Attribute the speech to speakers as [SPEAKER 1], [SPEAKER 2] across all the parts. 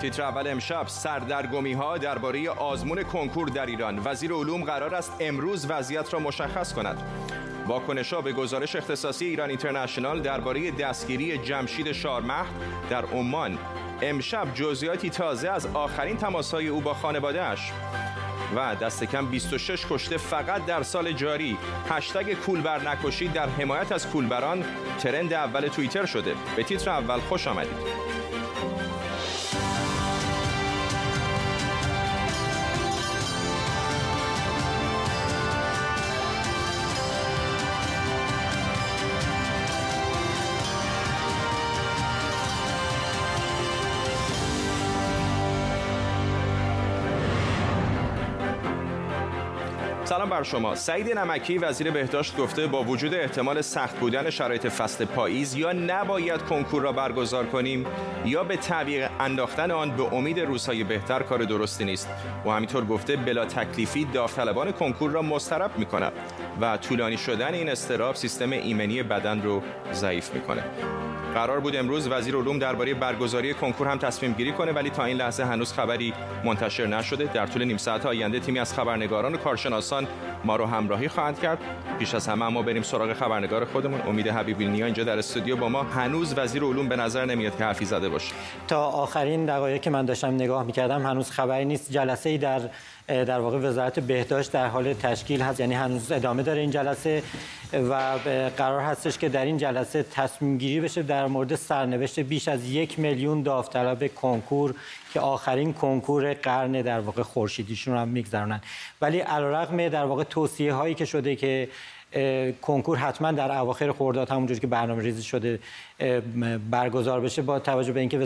[SPEAKER 1] تیتر اول امشب سردرگمی ها درباره آزمون کنکور در ایران. وزیر علوم قرار است امروز وضعیت را مشخص کند. واکنش به گزارش اختصاصی ایران اینترنشنال درباره دستگیری جمشید شارمهد در عمان. امشب جزئیاتی تازه از آخرین تماسهای او با خانوادهش و دست کم 26 کشته فقط در سال جاری. هشتگ کولبر نکشید در حمایت از کولبران ترند اول توییتر شده. به تیتر اول خوش آمدید. سلام بر شما. سعید نمکی وزیر بهداشت گفته با وجود احتمال سخت بودن شرایط فصل پاییز یا نباید کنکور را برگزار کنیم یا به تعویق انداختن آن به امید روزهای بهتر کار درستی نیست. و همینطور گفته بلا تکلیفی داوطلبان کنکور را مسترب می کند و طولانی شدن این استراب سیستم ایمنی بدن رو ضعیف می‌کنه قرار بود امروز وزیر علوم درباره برگزاری کنکور هم تصمیم گیری کنه ولی تا این لحظه هنوز خبری منتشر نشده. در طول نیم ساعت آینده تیمی از خبرنگاران و کارشناسان ما رو همراهی خواهند کرد. پیش از همه ما بریم سراغ خبرنگار خودمون. امید حبیبی نیا اینجا در استودیو با ما. هنوز وزیر علوم به نظر نمیاد که حرفی زده باشه.
[SPEAKER 2] تا آخرین دقایقی که من داشتم نگاه می‌کردم هنوز خبری نیست. جلسه ای در در واقع وزارت بهداشت در حال تشکیل هست یعنی هنوز ادامه داره این جلسه و قرار هستش که در این جلسه تصمیم گیری بشه در مورد سرنوشت بیش از یک میلیون داوطلب کنکور که آخرین کنکور قرن در واقع خورشیدیشون هم میگذرونن. ولی علیرغم در واقع توصیه هایی که شده که کنکور حتما در اواخر خرداد همونجوری که برنامه ریزی شده برگزار بشه با توجه به اینکه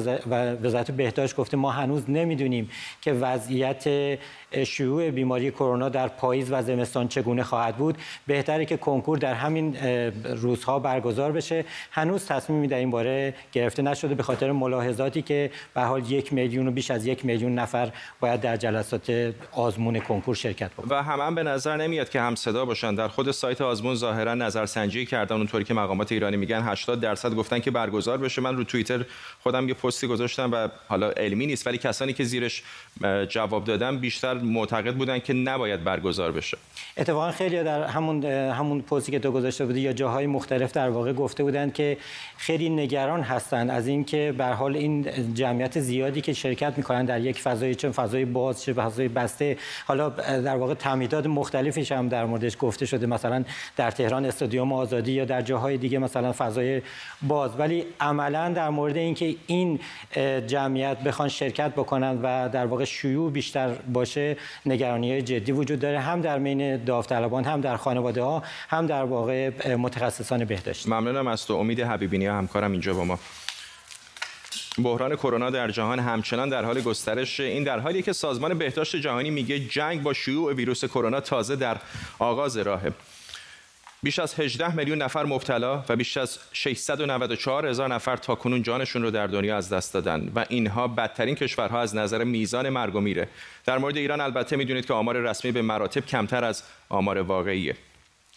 [SPEAKER 2] وزارت بهداشت گفته ما هنوز نمی‌دونیم که وضعیت شیوع بیماری کرونا در پاییز و زمستان چگونه خواهد بود. بهتره که کنکور در همین روزها برگزار بشه. هنوز تصمیمی در این باره گرفته نشده به خاطر ملاحظاتی که به حال یک میلیون و بیش از یک میلیون نفر باید در جلسات آزمون کنکور شرکت بکنن
[SPEAKER 1] و هم, هم به نظر نمیاد که هم صدا باشن. در خود سایت آزمون ظاهرا نظرسنجی کردن اونطوری که مقامات ایرانی میگن 80 درصد گفتن که برگزار بشه. من رو توییتر خودم یه پستی گذاشتم و حالا علمی نیست ولی کسانی که زیرش جواب دادن بیشتر معتقد بودن که نباید برگزار بشه.
[SPEAKER 2] اتفاقا خیلی در همون همون پستی که تو گذاشته بودی یا جاهای مختلف در واقع گفته بودند که خیلی نگران هستند از اینکه به حال این جمعیت زیادی که شرکت می‌کنن در یک فضای چه فضای باز چه فضای بسته حالا در واقع تعمیدات مختلفیش هم در موردش گفته شده. مثلا در تهران استادیوم آزادی یا در جاهای دیگه مثلا فضای باز ولی عملا در مورد اینکه این جمعیت بخوان شرکت بکنن و در واقع شیوع بیشتر باشه نگرانی های جدی وجود داره هم در بین داوطلبان هم در خانواده ها هم در واقع متخصصان بهداشت
[SPEAKER 1] ممنونم از تو. امید حبیبینی همکارم اینجا با ما. بحران کرونا در جهان همچنان در حال گسترش. این در حالی که سازمان بهداشت جهانی میگه جنگ با شیوع ویروس کرونا تازه در آغاز راهه. بیش از 18 میلیون نفر مبتلا و بیش از 694 هزار نفر تا کنون جانشون رو در دنیا از دست دادن و اینها بدترین کشورها از نظر میزان مرگ و میره. در مورد ایران البته می‌دونید که آمار رسمی به مراتب کمتر از آمار واقعیه.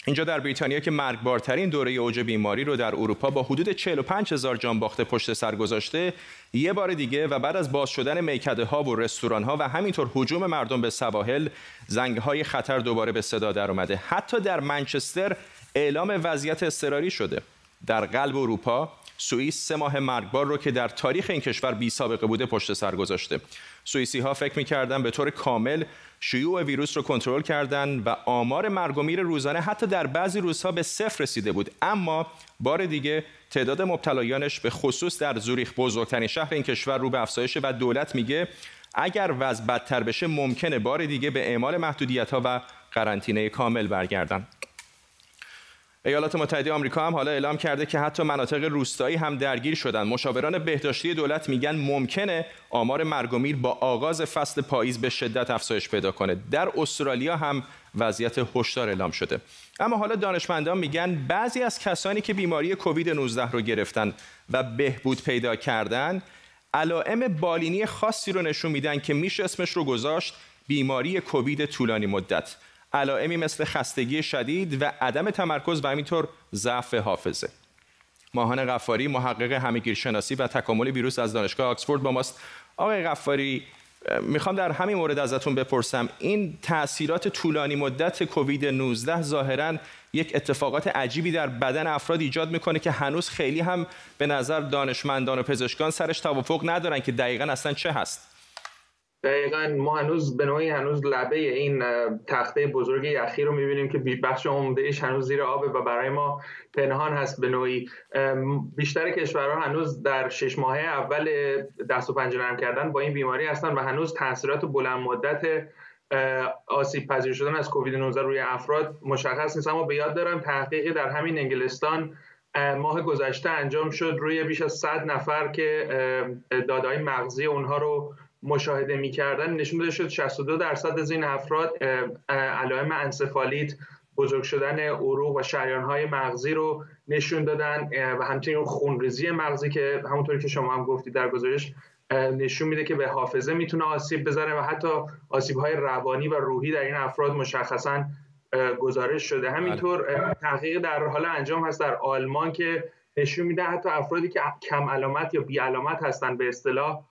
[SPEAKER 1] اینجا در بریتانیا که مرگبارترین دوره اوج بیماری رو در اروپا با حدود 45 هزار جان باخته پشت سر گذاشته یه بار دیگه و بعد از باز شدن میکده ها و رستوران ها و همینطور حجوم مردم به سواحل زنگ های خطر دوباره به صدا در اومده حتی در منچستر اعلام وضعیت اضطراری شده. در قلب اروپا سوئیس سه ماه مرگبار رو که در تاریخ این کشور بی سابقه بوده پشت سر گذاشته. سوئیسی ها فکر می‌کردن به طور کامل شیوع ویروس رو کنترل کردن و آمار مرگ و میر روزانه حتی در بعضی روزها به صفر رسیده بود. اما بار دیگه تعداد مبتلایانش به خصوص در زوریخ بزرگترین شهر این کشور رو به افزایش و دولت میگه اگر وضع بدتر بشه ممکنه بار دیگه به اعمال محدودیت ها و قرنطینه کامل برگردن. ایالات متحده آمریکا هم حالا اعلام کرده که حتی مناطق روستایی هم درگیر شدن. مشاوران بهداشتی دولت میگن ممکنه آمار مرگ و میر با آغاز فصل پاییز به شدت افزایش پیدا کنه. در استرالیا هم وضعیت هشدار اعلام شده. اما حالا دانشمندان میگن بعضی از کسانی که بیماری کووید 19 رو گرفتن و بهبود پیدا کردن علائم بالینی خاصی رو نشون میدن که میشه اسمش رو گذاشت بیماری کووید طولانی مدت. علائمی مثل خستگی شدید و عدم تمرکز و همینطور ضعف حافظه. ماهان غفاری محقق همگیرشناسی و تکامل ویروس از دانشگاه آکسفورد با ماست. آقای غفاری می‌خوام در همین مورد ازتون بپرسم. این تاثیرات طولانی مدت کووید 19 ظاهرا یک اتفاقات عجیبی در بدن افراد ایجاد می‌کنه که هنوز خیلی هم به نظر دانشمندان و پزشکان سرش توافق ندارن که دقیقا اصلا چه هست.
[SPEAKER 3] دقیقا ما هنوز به نوعی هنوز لبه این تخته بزرگ یخی رو می‌بینیم که بخش عمدهش هنوز زیر آبه و برای ما پنهان هست به نوعی. بیشتر کشورها هنوز در شش ماهه اول دست و پنجه نرم کردن با این بیماری هستن و هنوز تاثیرات بلند مدت آسیب پذیر شدن از کووید 19 روی افراد مشخص نیست. اما به یاد دارم تحقیقی در همین انگلستان ماه گذشته انجام شد روی بیش از 100 نفر که دادهای مغزی اونها رو مشاهده می‌کردن نشون داده شد 62 درصد از این افراد علائم انسفالیت بزرگ شدن عروق و شریانهای مغزی رو نشون دادن و همچنین خونریزی مغزی که همونطوری که شما هم گفتید در گزارش نشون میده که به حافظه می‌تونه آسیب بزنه و حتی آسیب های روانی و روحی در این افراد مشخصا گزارش شده همینطور. تحقیق در حال انجام هست در آلمان که نشون میده حتی افرادی که کم علامت یا بی علامت هستن به اصطلاح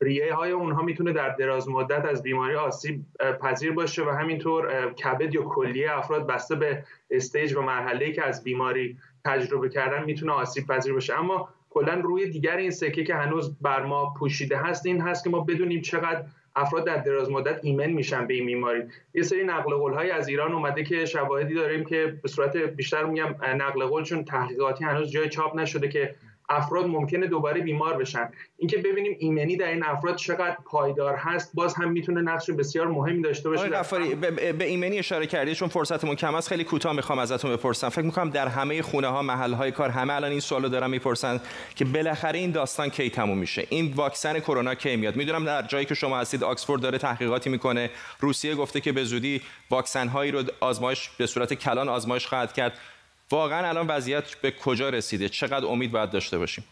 [SPEAKER 3] ریه های اونها می‌تونه در دراز مدت از بیماری آسیب پذیر باشه و همینطور کبد یا کلیه افراد بسته به استیج و مرحله که از بیماری تجربه کردن می‌تونه آسیب پذیر باشه. اما کلا روی دیگر این سکه که هنوز بر ما پوشیده هست این هست که ما بدونیم چقدر افراد در دراز مدت ایمن میشن به این بیماری. یه سری نقل قول های از ایران اومده که شواهدی داریم که به صورت بیشتر میگم نقل قول چون تحقیقاتی هنوز جای چاپ نشده که افراد ممکنه دوباره بیمار بشن. اینکه ببینیم ایمنی در این افراد چقدر پایدار هست باز هم می‌تونه نقش بسیار مهمی داشته باشه.
[SPEAKER 1] آقای به, به ایمنی اشاره کردید چون فرصتمون کم است. خیلی کوتاه می‌خوام ازتون بپرسم. فکر می‌کنم در همه خونه ها محل های کار همه الان این سوالو دارن می‌پرسن که بالاخره این داستان کی تموم میشه؟ این واکسن کرونا کی میاد؟ می‌دونم در جایی که شما هستید آکسفورد داره تحقیقاتی می‌کنه. روسیه گفته که به زودی واکسن هایی رو آزمایش به صورت کلان آزمایش خواهد کرد. واقعا الان وضعیت به کجا رسیده؟ چقدر امید باید داشته باشیم؟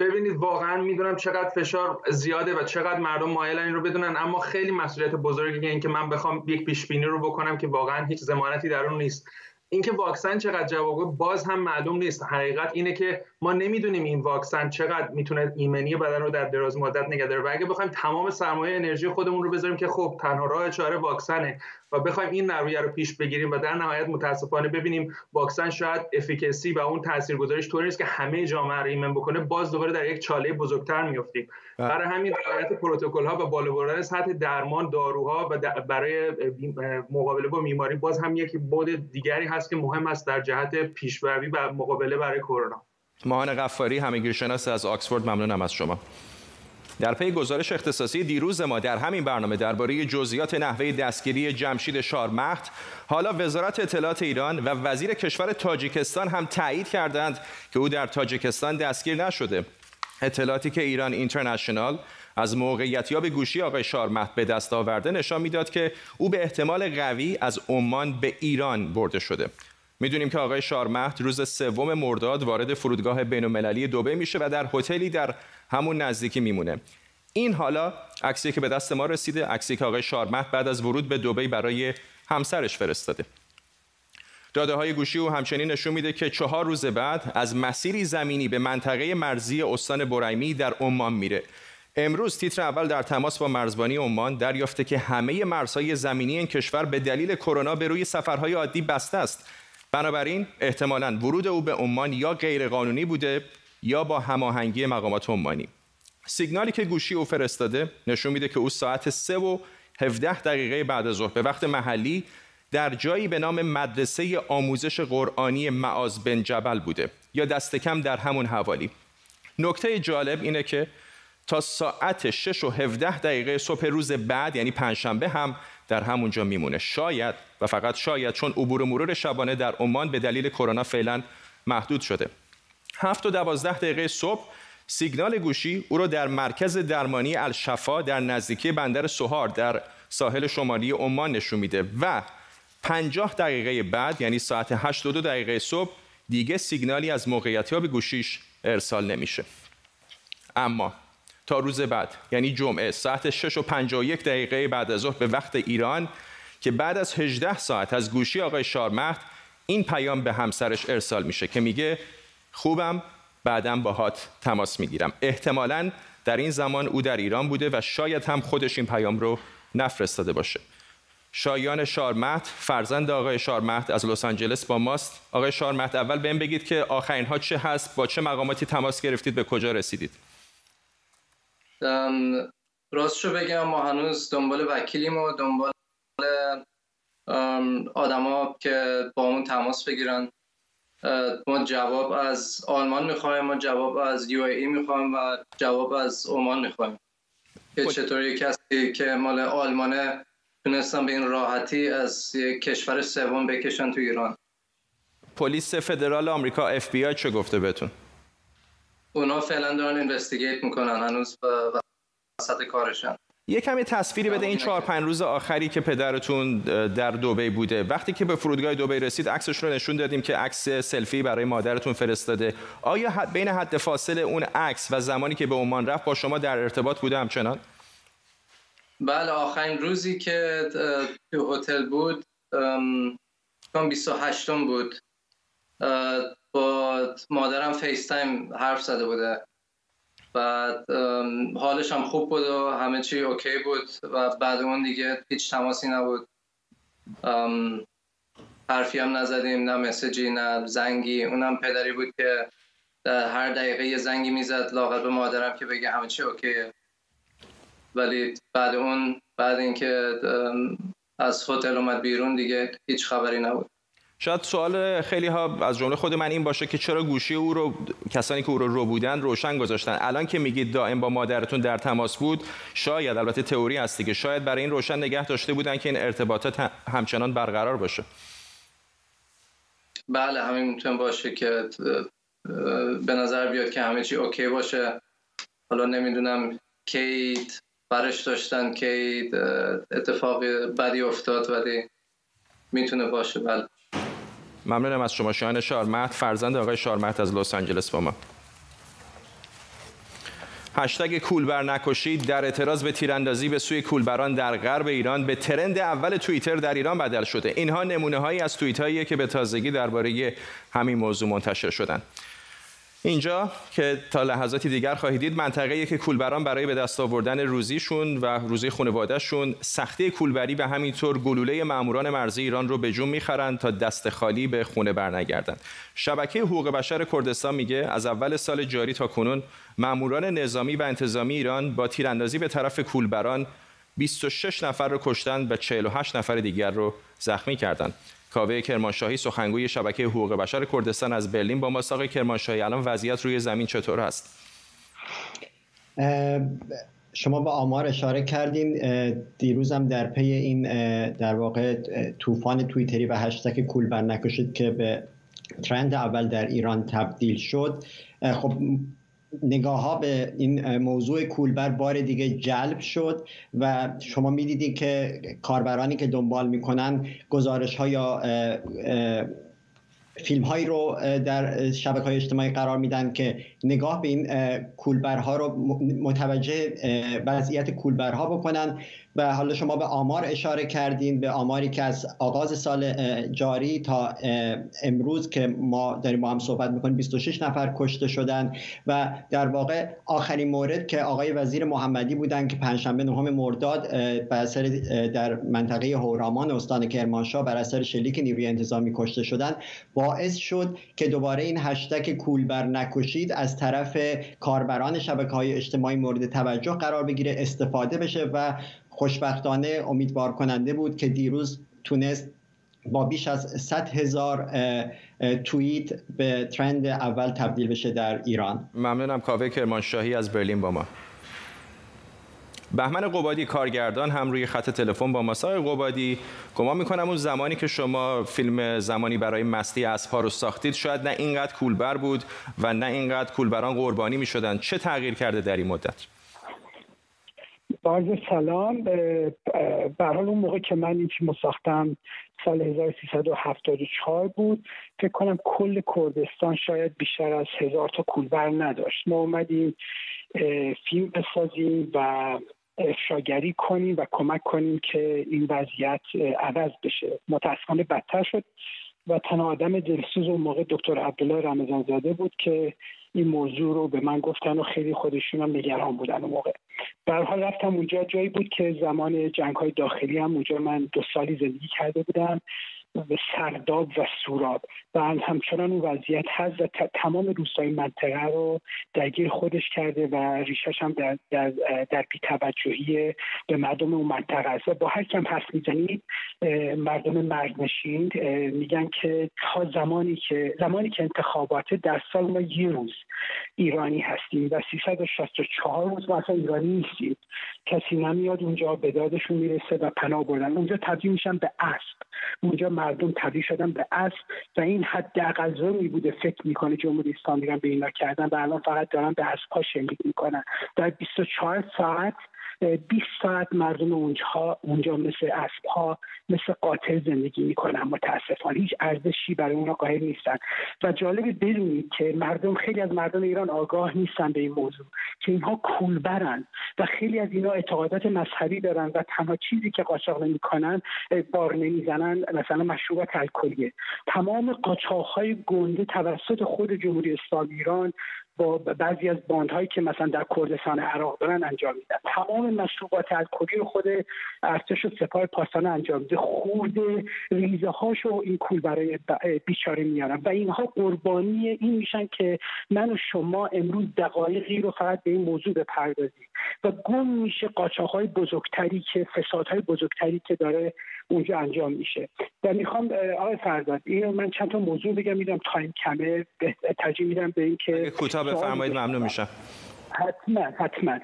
[SPEAKER 3] ببینید واقعا می‌دونم چقدر فشار زیاده و چقدر مردم مایلن این رو بدونن اما خیلی مسئولیت بزرگی این که من بخوام یک پیش بینی رو بکنم که واقعا هیچ ضمانتی در اون نیست. اینکه واکسن چقدر جواب باز هم معلوم نیست. حقیقت اینه که ما نمی‌دونیم این واکسن چقدر می‌تونه ایمنی بدن رو در دراز مدت نگه داره. و اگه بخوایم تمام سرمایه انرژی خودمون رو بذاریم که خب تنها راه چاره واکسنه. و بخوایم این رویه رو پیش بگیریم و در نهایت متاسفانه ببینیم واکسن شاید افیکسی و اون تاثیرگذاریش طوری نیست که همه جامعه رو ایمن بکنه باز دوباره در یک چاله بزرگتر میافتیم. بله. برای همین رعایت پروتکل ها و بالا بردن سطح درمان داروها و برای مقابله با بیماری باز هم یک بود دیگری هست که مهم است در جهت پیشروی و مقابله برای کرونا.
[SPEAKER 1] ماهان غفاری همگیرشناس از آکسفورد ممنونم از شما. در پی گزارش اختصاصی دیروز ما در همین برنامه درباره جزئیات نحوه دستگیری جمشید شارمخت حالا وزارت اطلاعات ایران و وزیر کشور تاجیکستان هم تایید کردند که او در تاجیکستان دستگیر نشده. اطلاعاتی که ایران اینترنشنال از موقعیتیاب گوشی آقای شارمخت به دست آورده نشان می‌داد که او به احتمال قوی از عمان به ایران برده شده. می‌دونیم که آقای شارمهد روز سوم مرداد وارد فرودگاه بین‌المللی دبی میشه و در هتلی در همون نزدیکی میمونه. این حالا عکسی که به دست ما رسیده عکسی که آقای شارمهد بعد از ورود به دبی برای همسرش فرستاده. داده های گوشی او همچنین نشون میده که چهار روز بعد از مسیری زمینی به منطقه مرزی استان بریمی در عمان میره. امروز تیتر اول در تماس با مرزبانی عمان دریافته که همه مرزهای زمینی این کشور به دلیل کرونا به روی سفرهای عادی بسته است. بنابراین احتمالا ورود او به عمان یا غیرقانونی بوده یا با هماهنگی مقامات عمانی. سیگنالی که گوشی او فرستاده نشون میده که او ساعت 3 و 17 دقیقه بعد از ظهر به وقت محلی در جایی به نام مدرسه آموزش قرآنی معاز بن جبل بوده یا دست کم در همون حوالی. نکته جالب اینه که تا ساعت 6 و 17 دقیقه صبح روز بعد یعنی پنجشنبه هم در همونجا میمونه. شاید و فقط شاید چون عبور و مرور شبانه در عمان به دلیل کرونا فعلا محدود شده. هفت و دوازده دقیقه صبح سیگنال گوشی او را در مرکز درمانی الشفا در نزدیکی بندر سوهار در ساحل شمالی عمان نشون میده و 50 دقیقه بعد یعنی ساعت 8 دو دقیقه صبح دیگه سیگنالی از موقعیتیاب گوشیش ارسال نمیشه. اما تا روز بعد یعنی جمعه ساعت 6 و 51 دقیقه بعد از ظهر به وقت ایران که بعد از 18 ساعت از گوشی آقای شارمهد این پیام به همسرش ارسال میشه که میگه خوبم بعدا باهات تماس می‌گیرم. احتمالا در این زمان او در ایران بوده و شاید هم خودش این پیام رو نفرستاده باشه. شایان شارمهد فرزند آقای شارمهد از لس آنجلس با ماست. آقای شارمهد اول بهم بگید که آخرین ها چه هست با چه مقاماتی تماس گرفتید به کجا رسیدید؟
[SPEAKER 4] راستشو بگم ما هنوز دنبال وکیلیم و دنبال آدما که با اون تماس بگیرن. ما جواب از آلمان می‌خوایم ما جواب از یو ای می‌خوایم و جواب از عمان می‌خوایم. که خب. چطوری کسی که مال آلمانه تونستن به این راحتی از یک کشور سوم بکشن تو ایران.
[SPEAKER 1] پلیس فدرال آمریکا اف بی آی چه گفته بهتون؟
[SPEAKER 4] اونا فعلا دارن investigate می‌کنن هنوز وسط کارشن.
[SPEAKER 1] یه کمی تصویری بده این چهار پنج روز آخری که پدرتون در دوبی بوده. وقتی که به فرودگاه دوبی رسید عکسش رو نشون دادیم که عکس سلفی برای مادرتون فرستاده. آیا بین حد فاصله اون عکس و زمانی که به عمان رفت با شما در ارتباط بوده همچنان؟
[SPEAKER 4] بله آخرین روزی که تو هتل بود کام 28 بود. با مادرم FaceTime حرف زده بوده. بعد حالش هم خوب بود و همه چی OK بود و بعد اون دیگه هیچ تماسی نبود. حرفی هم نزدیم نه مسیجی نه زنگی. اونم پدری بود که در هر دقیقه یه زنگی می‌زد لاغت به مادرم که بگه همه چی اوکیه. ولی بعد اون بعد اینکه از هتل اومد بیرون دیگه هیچ خبری نبود.
[SPEAKER 1] شاید سوال خیلی ها از جمله خود من این باشه که چرا گوشی او رو کسانی که او رو رو بودن روشن گذاشتن. الان که میگید دائم با مادرتون در تماس بود شاید البته تئوری هستی که شاید برای این روشن نگه داشته بودن که این ارتباطات همچنان برقرار باشه.
[SPEAKER 4] بله همین می‌تونه باشه که به نظر بیاد که همه چی اوکی باشه. حالا نمی‌دونم کیت برش داشتن که اتفاق بدی افتاد ولی می‌تونه باشه. بله.
[SPEAKER 1] ممنونم از شما شایان شارمت فرزند آقای شارمت از لس آنجلس با ما. هشتگ کولبر نکشید. در اعتراض به تیراندازی به سوی کولبران در غرب ایران به ترند اول توییتر در ایران بدل شده. اینها نمونه هایی از توییت هایی که به تازگی درباره همین موضوع منتشر شدند. اینجا که تا لحظاتی دیگر خواهید دید منطقه‌ای که کولبران برای به دست آوردن روزیشون و روزی خانوادهشون سختی کولبری و همینطور گلوله ماموران مرزی ایران رو به جون می‌خرند تا دست خالی به خونه برنگردند. شبکه حقوق بشر کردستان میگه از اول سال جاری تا کنون ماموران نظامی و انتظامی ایران با تیراندازی به طرف کولبران 26 نفر رو کشتن و 48 نفر دیگر رو زخمی کردند. کاوه کرمانشاهی سخنگوی شبکه حقوق بشر کردستان از برلین با ما. آقای کرمانشاهی الان وضعیت روی زمین چطور است؟
[SPEAKER 5] شما با آمار اشاره کردین. دیروزم در پی این در واقع طوفان تویتری و هشتگ کولبر نکشید که به ترند اول در ایران تبدیل شد. خب نگاه ها به این موضوع کولبر بار دیگه جلب شد و شما می‌دیدید که کاربرانی که دنبال می‌کنن گزارش ها یا فیلم هایی رو در شبکه های اجتماعی قرار میدن که نگاه به این کولبرها رو متوجه وضعیت کولبرها بکنن. و حالا شما به آمار اشاره کردین به آماری که از آغاز سال جاری تا امروز که ما داریم با هم صحبت می‌کنیم 26 نفر کشته شدن و در واقع آخرین مورد که آقای وزیر محمدی بودن که پنجشنبه نهم مرداد بر اثر در منطقه هورامان استان کرمانشاه بر اثر شلیک نیروی انتظامی کشته شدن باعث شد که دوباره این هشتگ کولبر نکشید از طرف کاربران شبکه های اجتماعی مورد توجه قرار بگیره استفاده بشه و خوشبختانه امیدوار کننده بود که دیروز تونست با بیش از 100 هزار توییت به ترند اول تبدیل بشه در ایران.
[SPEAKER 1] ممنونم. کاوه کرمانشاهی از برلین با ما. بهمن قبادی کارگردان هم روی خط تلفن با ماسای قبادی گمان می‌کنم اون زمانی که شما فیلم زمانی برای مستی اسبها رو ساختید شاید نه اینقدر کولبر بود و نه اینقدر کولبران قربانی می‌شدن. چه تغییر کرده در این مدت؟
[SPEAKER 6] با سلام به حال اون موقع که من این فیلم ساختم سال 1374 بود. فکر کنم کل کردستان شاید بیشتر از هزار تا کولبر نداشت. ما اومدیم فیلم بسازیم و افشاگری کنیم و کمک کنیم که این وضعیت عوض بشه. متاسفانه بدتر شد و تنها آدم دلسوز اون موقع دکتر عبدالله رمضان زاده بود که این موضوع رو به من گفتن و خیلی خودشون هم نگران بودن اون موقع. حال رفتم اونجا جایی بود که زمان جنگ های داخلی هم اونجا من دو سالی زندگی کرده بودم. به سرداب و سوراب. و همچنان اون وضعیت هست و تمام روستای منطقه رو درگیر خودش کرده و ریشش هم در, در, در بیتوجهی به مردم اون منطقه است. و با هر کم حرف می‌زنید مردم مرگنشین میگن که تا زمانی که زمانی که انتخابات در سال ما یه روز ایرانی هستیم و 364 روز ما اصلا ایرانی نیستیم. کسی نمیاد اونجا به دادشون می‌رسه و پناه بردن. اونجا تبدیل میشن به اسب. اونجا مردم تبدیل شدن به اسب و این حد ظلمی بوده فکر می‌کنه جمهوری اسلامی به اینا کردن و الان فقط دارن به اسبها شلیک می‌کنن. در 24 ساعت 20 ساعت مردم اونجا اونجا مثل ها مثل قاتل زندگی می‌کنن متاسفانه. هیچ ارزشی برای اونا قائل نیستن. و جالب بدونید که مردم خیلی از مردم ایران آگاه نیستن به این موضوع که اینها کولبرن و خیلی از اینا اعتقادات مذهبی دارن و تنها چیزی که قاچاق نمی‌کنن بار نمی‌زنن مثلا مشروبات الکلیه. تمام های گنده توسط خود جمهوری اسلامی ایران با بعضی از باندهایی که مثلا در کردستان عراق دارن انجام میدن. تمام مشروبات الکلی خود ارتش و سپاه پاسداران انجام میده. خورده ریزه هاشو این کول برای بیچاره میارن. و اینها قربانی این میشن که من و شما امروز دقایقی رو فقط به این موضوع بپردازیم. و گم میشه های بزرگتری که فسادهای بزرگتری که داره اونجا انجام میشه. و می‌خوام آقای فرزاد این من چند تا موضوع بگم میدم تایم کمه ترجیح میدم به اینکه
[SPEAKER 1] کوتاه بفرمایید ممنون میشم.
[SPEAKER 6] حتما حتما.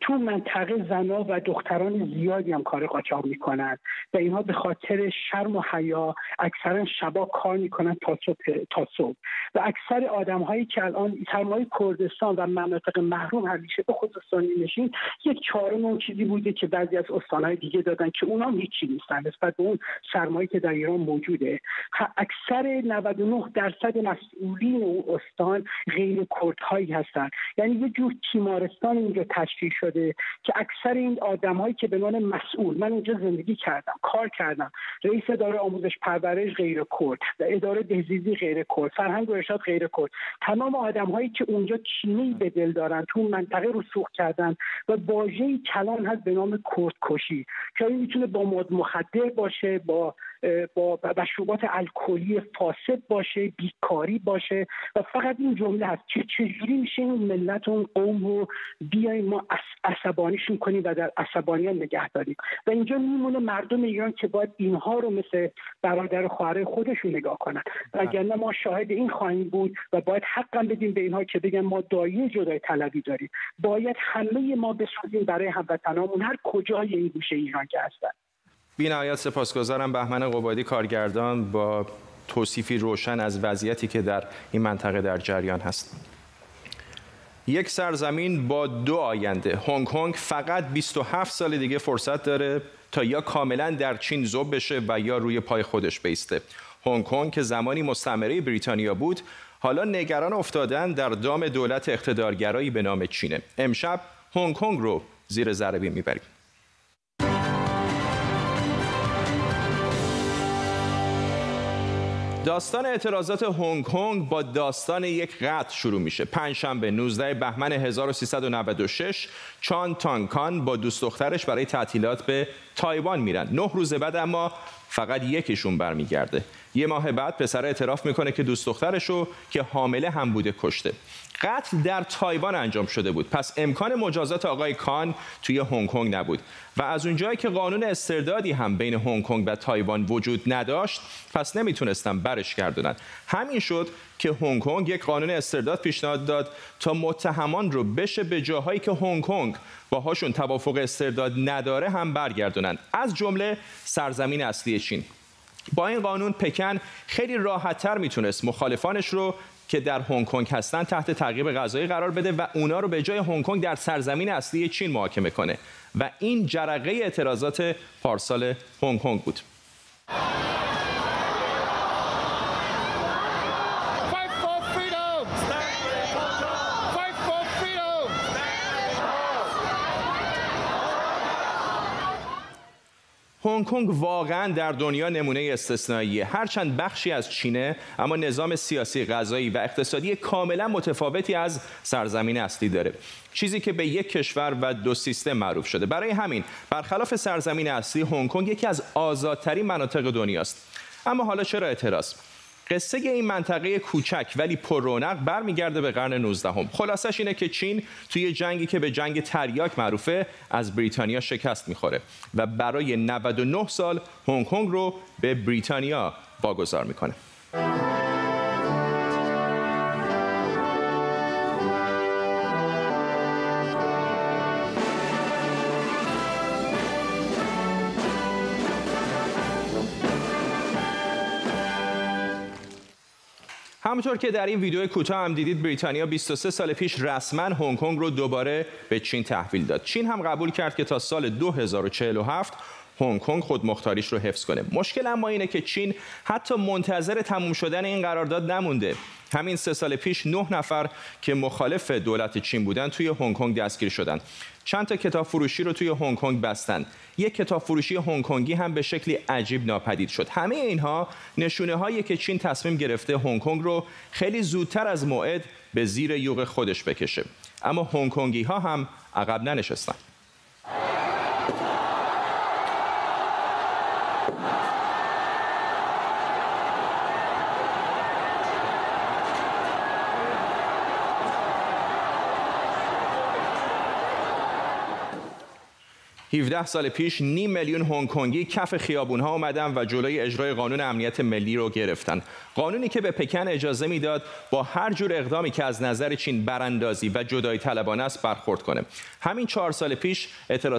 [SPEAKER 6] تو منطقه زنا و دختران زیادی هم کار قاچاق می‌کنن و اینها به خاطر شرم و حیا اکثرا شبا کار می‌کنن تا صبح تا صبح. و اکثر آدم هایی که الان سرمایه کردستان و مناطق محروم همیشه به خصوص نشین یک چهارم اون چیزی بوده که بعضی از استانهای دیگه دادن که اونا هیچی نیستن نسبت به اون سرمایه که در ایران موجوده. اکثر 99 درصد مسئولین اون استان غیر کردهایی هستن. یعنی یه جور تیمارستان اینجا تشکیل شده که اکثر این آدمهایی که به عنوان مسئول من اینجا زندگی کردم کار کردم رئیس اداره آموزش پرورش غیر کرد اداره بهزیستی غیر کرد فرهنگ و ارشاد غیر کرد. تمام آدمهایی که اونجا کینه به دل دارن تو منطقه رو سوخت کردن و واژه کلان هست به نام کرد کشی که این می‌تونه با مد مخدر باشه با با مشروبات الکلی فاسد باشه بیکاری باشه و فقط این جمله هست. که چجوری میشه این ملت اون قوم رو بیایم ما عصبانیشون کنیم و در عصبانیت نگه داریم. و اینجا میمونه مردم ایران که باید اینها رو مثل برادر و خواهر خودشون نگاه کنن. وگرنه ما شاهد این خواهیم بود و باید حقا بدیم به اینها که بگن ما دایه جدای طلبی داریم. باید همه ما بسازیم برای هموطنامون. هر کجای این گوشه ایران که هستن.
[SPEAKER 1] بی سپاسگزارم بهمن قبادی کارگردان با توصیفی روشن از وضعیتی که در این منطقه در جریان هست. یک سرزمین با دو آینده. هنگ کنگ فقط 27 سال دیگه فرصت داره تا یا کاملا در چین زوب بشه و یا روی پای خودش بیسته. هنگ کنگ که زمانی مستعمره بریتانیا بود حالا نگران افتادن در دام دولت اقتدارگرایی به نام چینه. امشب هنگ کنگ رو زیر ذره می‌بریم. داستان اعتراضات هنگ کنگ با داستان یک قتل شروع میشه. پنجشنبه 19 بهمن 1396 چان تانکان با دوست دخترش برای تعطیلات به تایوان میرن. نه روز بعد اما فقط یکیشون برمیگرده. یه ماه بعد پسر اعتراف می‌کنه که دوست دخترشو که حامله هم بوده کشته. قتل در تایوان انجام شده بود پس امکان مجازات آقای کان توی هنگ کنگ نبود و از اونجایی که قانون استردادی هم بین هنگ کنگ و تایوان وجود نداشت پس نمی‌تونستن برش گردونن همین شد که هنگ کنگ یک قانون استرداد پیشنهاد داد تا متهمان رو بشه به جاهایی که هنگ کنگ باهاشون توافق استرداد نداره هم برگردونن از جمله سرزمین اصلی چین. با این قانون پکن خیلی راحتتر می‌تونست مخالفانش رو که در هنگ کنگ هستن تحت تعقیب غذایی قرار بده و اونا رو به جای هنگ کنگ در سرزمین اصلی چین محاکمه کنه. و این جرقه اعتراضات پارسال هنگ کنگ بود. هنگ کنگ واقعا در دنیا نمونه استثنائیه. هرچند بخشی از چینه اما نظام سیاسی غذایی و اقتصادی کاملا متفاوتی از سرزمین اصلی داره. چیزی که به یک کشور و دو سیستم معروف شده. برای همین برخلاف سرزمین اصلی هنگ کنگ یکی از آزادترین مناطق دنیاست. اما حالا چرا اعتراض؟ قصه این منطقه کوچک ولی پر رونق برمیگرده به قرن 19 هم. خلاصش اینه که چین توی جنگی که به جنگ تریاک معروفه از بریتانیا شکست می‌خوره و برای 99 سال هنگ کنگ رو به بریتانیا واگذار می‌کنه. همونطور که در این ویدیو کوتاه هم دیدید بریتانیا 23 سال پیش رسما هنگ کنگ رو دوباره به چین تحویل داد. چین هم قبول کرد که تا سال 2047 هنگ کنگ خود مختاریش رو حفظ کنه. مشکل اما اینه که چین حتی منتظر تموم شدن این قرارداد نمونده. همین سه سال پیش نه نفر که مخالف دولت چین بودن توی هنگ کنگ دستگیر شدند. چند تا کتاب فروشی رو توی هنگ کنگ بستن. یک کتاب فروشی هنگ کنگی هم به شکلی عجیب ناپدید شد. همه اینها نشونه هایی که چین تصمیم گرفته هنگ کنگ رو خیلی زودتر از موعد به زیر یوغ خودش بکشه. اما هنگ کنگی ها هم عقب ننشستن. 17 سال پیش نیم میلیون هنگ کنگی کف خیابون ها اومدن و جلوی اجرای قانون امنیت ملی رو گرفتن. قانونی که به پکن اجازه می‌داد با هر جور اقدامی که از نظر چین براندازی و جدای طلبانه است برخورد کنه. همین چهار سال پیش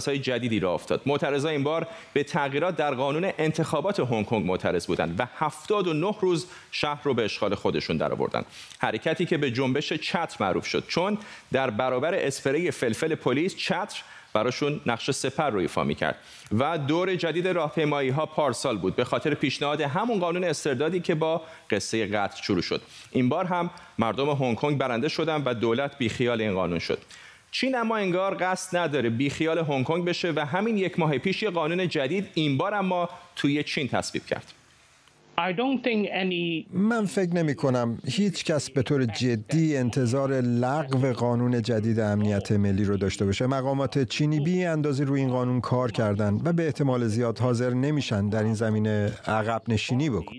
[SPEAKER 1] های جدیدی را افتاد. معترضا این بار به تغییرات در قانون انتخابات هنگ کنگ معترض بودند و 79 روز شهر رو به اشغال خودشون درآوردن. حرکتی که به جنبش چتر معروف شد. چون در برابر اسپری فلفل پلیس چتر براشون نقش سپر رو ایفا کرد و دور جدید راهپیمایی ها پارسال بود به خاطر پیشنهاد همون قانون استردادی که با قصه قتل شروع شد. این بار هم مردم هنگ کنگ برنده شدن و دولت بیخیال این قانون شد. چین اما انگار قصد نداره بیخیال هنگ کنگ بشه و همین یک ماه پیش یه قانون جدید این بار اما توی چین تصویب کرد.
[SPEAKER 7] من فکر نمی کنم هیچ کس به طور جدی انتظار لغو قانون جدید امنیت ملی رو داشته باشه. مقامات چینی بی اندازی روی این قانون کار کردن و به احتمال زیاد حاضر نمیشن در این زمینه عقب نشینی بکن.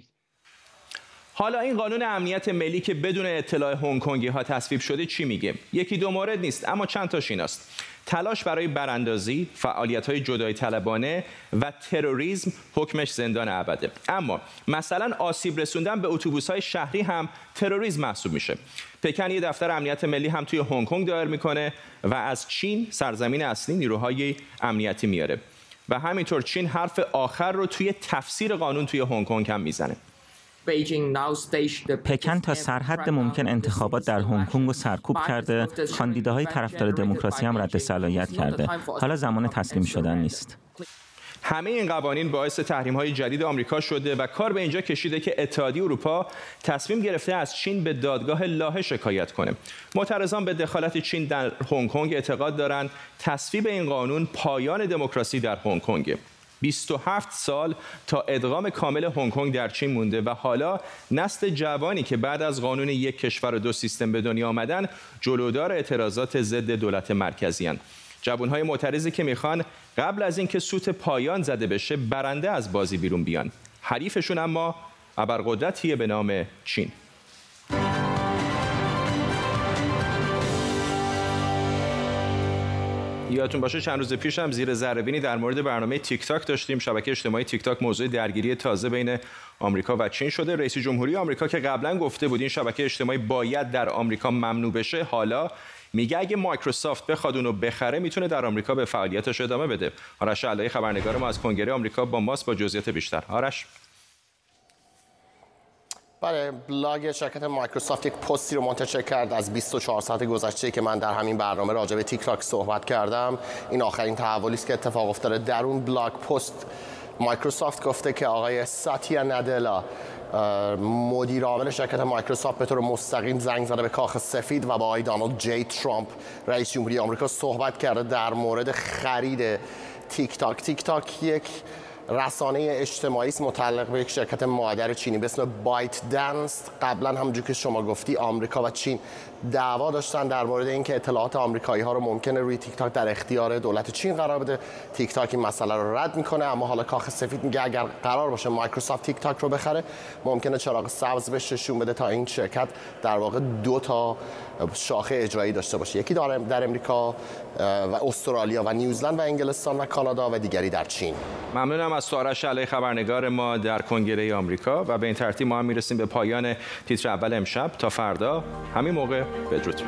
[SPEAKER 1] حالا این قانون امنیت ملی که بدون اطلاع هنگ کنگی ها تصویب شده چی میگه یکی دو مورد نیست اما چند تاش ایناست تلاش برای براندازی، فعالیت های جدای طلبانه و تروریسم حکمش زندان ابده. اما مثلا آسیب رسوندن به اتوبوس های شهری هم تروریسم محسوب میشه. پکن یه دفتر امنیت ملی هم توی هنگ کنگ دایر می‌کنه و از چین سرزمین اصلی نیروهای امنیتی میاره. و همینطور چین حرف آخر رو توی تفسیر قانون توی هنگ کنگ هم می‌زنه.
[SPEAKER 8] پکن تا سرحد ممکن انتخابات در هنگ کنگ رو سرکوب کرده. کاندیداهای طرفدار دموکراسی هم رد صلاحیت کرده. حالا زمان تسلیم شدن نیست.
[SPEAKER 1] همه این قوانین باعث تحریم های جدید آمریکا شده و کار به اینجا کشیده که اتحادیه اروپا تصمیم گرفته از چین به دادگاه لاهه شکایت کنه. معترضان به دخالت چین در هنگ کنگ اعتقاد دارند تصویب این قانون پایان دموکراسی در هنگ کنگ 27 سال تا ادغام کامل هنگ کنگ در چین مونده و حالا نسل جوانی که بعد از قانون یک کشور و دو سیستم به دنیا آمدن جلودار اعتراضات ضد دولت مرکزی هن. جوانهای معترضی که می‌خوان قبل از اینکه سوت پایان زده بشه برنده از بازی بیرون بیان حریفشون اما ابرقدرتیه به نام چین یادتون باشه چند روز پیش هم زیر ذره در مورد برنامه تیک تاک داشتیم. شبکه اجتماعی تیک تاک موضوع درگیری تازه بین آمریکا و چین شده. رئیس جمهوری آمریکا که قبلا گفته بود این شبکه اجتماعی باید در آمریکا ممنوع بشه حالا میگه اگه مایکروسافت بخواد اونو بخره می‌تونه در آمریکا به فعالیتش ادامه بده. آرش علایی خبرنگار ما از کنگره آمریکا با ماست با جزئیات بیشتر. آرش.
[SPEAKER 9] برای بلاگ شرکت مایکروسافت یک پستی رو منتشر کرد از 24 ساعت گذشته که من در همین برنامه راجع به تیک تاک صحبت کردم. این آخرین تحولی است که اتفاق افتاده. در اون blog post مایکروسافت گفته که آقای ساتیا ندلا مدیر عامل شرکت مایکروسافت به طور مستقیم زنگ زده به کاخ سفید و با آقای دانالد جی ترامپ رئیس جمهوری آمریکا صحبت کرده در مورد خرید تیک تاک تیک تاک یک رسانه اجتماعی است متعلق به یک شرکت مادر چینی به اسم بایت دنس. قبلا همونجور که شما گفتی آمریکا و چین دعوا داشتن در مورد اینکه اطلاعات آمریکایی ها رو ممکنه روی تیک تاک در اختیار دولت چین قرار بده. تیک تاک این مسئله رو رد می‌کنه اما حالا کاخ سفید میگه اگر قرار باشه مایکروسافت تیک تاک رو بخره ممکنه چراغ سبز بهش نشون بده تا این شرکت در واقع دو تا شاخه اجرایی داشته باشه. یکی در امریکا و استرالیا و نیوزلند و انگلستان و کانادا و دیگری در چین.
[SPEAKER 1] ممنونم از آرش علایی خبرنگار ما در کنگره آمریکا. و به این ترتیب ما هم می‌رسیم به پایان تیتر اول امشب. تا فردا همین موقع بدرود.